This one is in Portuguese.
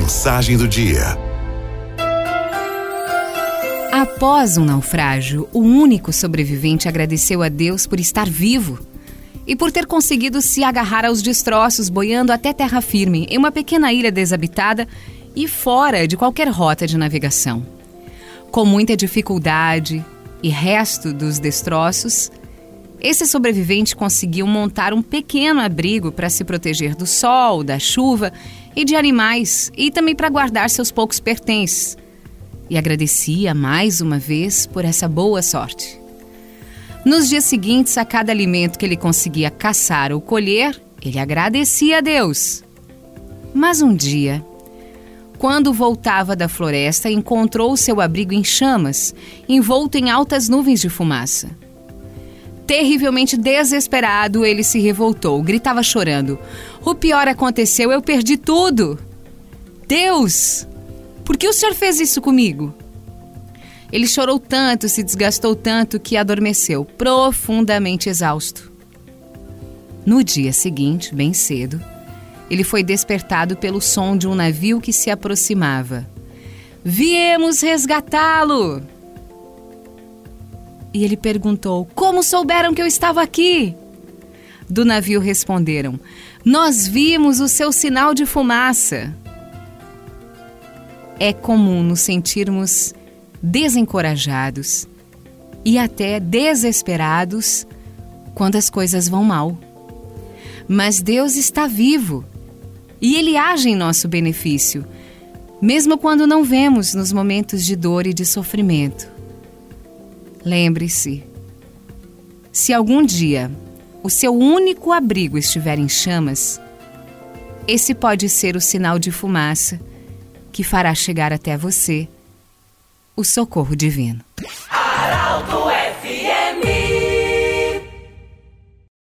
Mensagem do dia. Após um naufrágio, o único sobrevivente agradeceu a Deus por estar vivo e por ter conseguido se agarrar aos destroços boiando até terra firme em uma pequena ilha desabitada e fora de qualquer rota de navegação. Com muita dificuldade e resto dos destroços, esse sobrevivente conseguiu montar um pequeno abrigo para se proteger do sol, da chuva e de animais e também para guardar seus poucos pertences. E agradecia mais uma vez por essa boa sorte. Nos dias seguintes, a cada alimento que ele conseguia caçar ou colher, ele agradecia a Deus. Mas um dia, quando voltava da floresta, encontrou seu abrigo em chamas, envolto em altas nuvens de fumaça. Terrivelmente desesperado, ele se revoltou, gritava chorando: O pior aconteceu, eu perdi tudo! Deus! Por que o senhor fez isso comigo? Ele chorou tanto, se desgastou tanto que adormeceu, profundamente exausto. No dia seguinte, bem cedo, ele foi despertado pelo som de um navio que se aproximava. Viemos resgatá-lo! E ele perguntou: Como souberam que eu estava aqui? Do navio responderam: Nós vimos o seu sinal de fumaça. É comum nos sentirmos desencorajados e até desesperados quando as coisas vão mal. Mas Deus está vivo e Ele age em nosso benefício, mesmo quando não vemos nos momentos de dor e de sofrimento. Lembre-se: se algum dia o seu único abrigo estiver em chamas, esse pode ser o sinal de fumaça que fará chegar até você o socorro divino.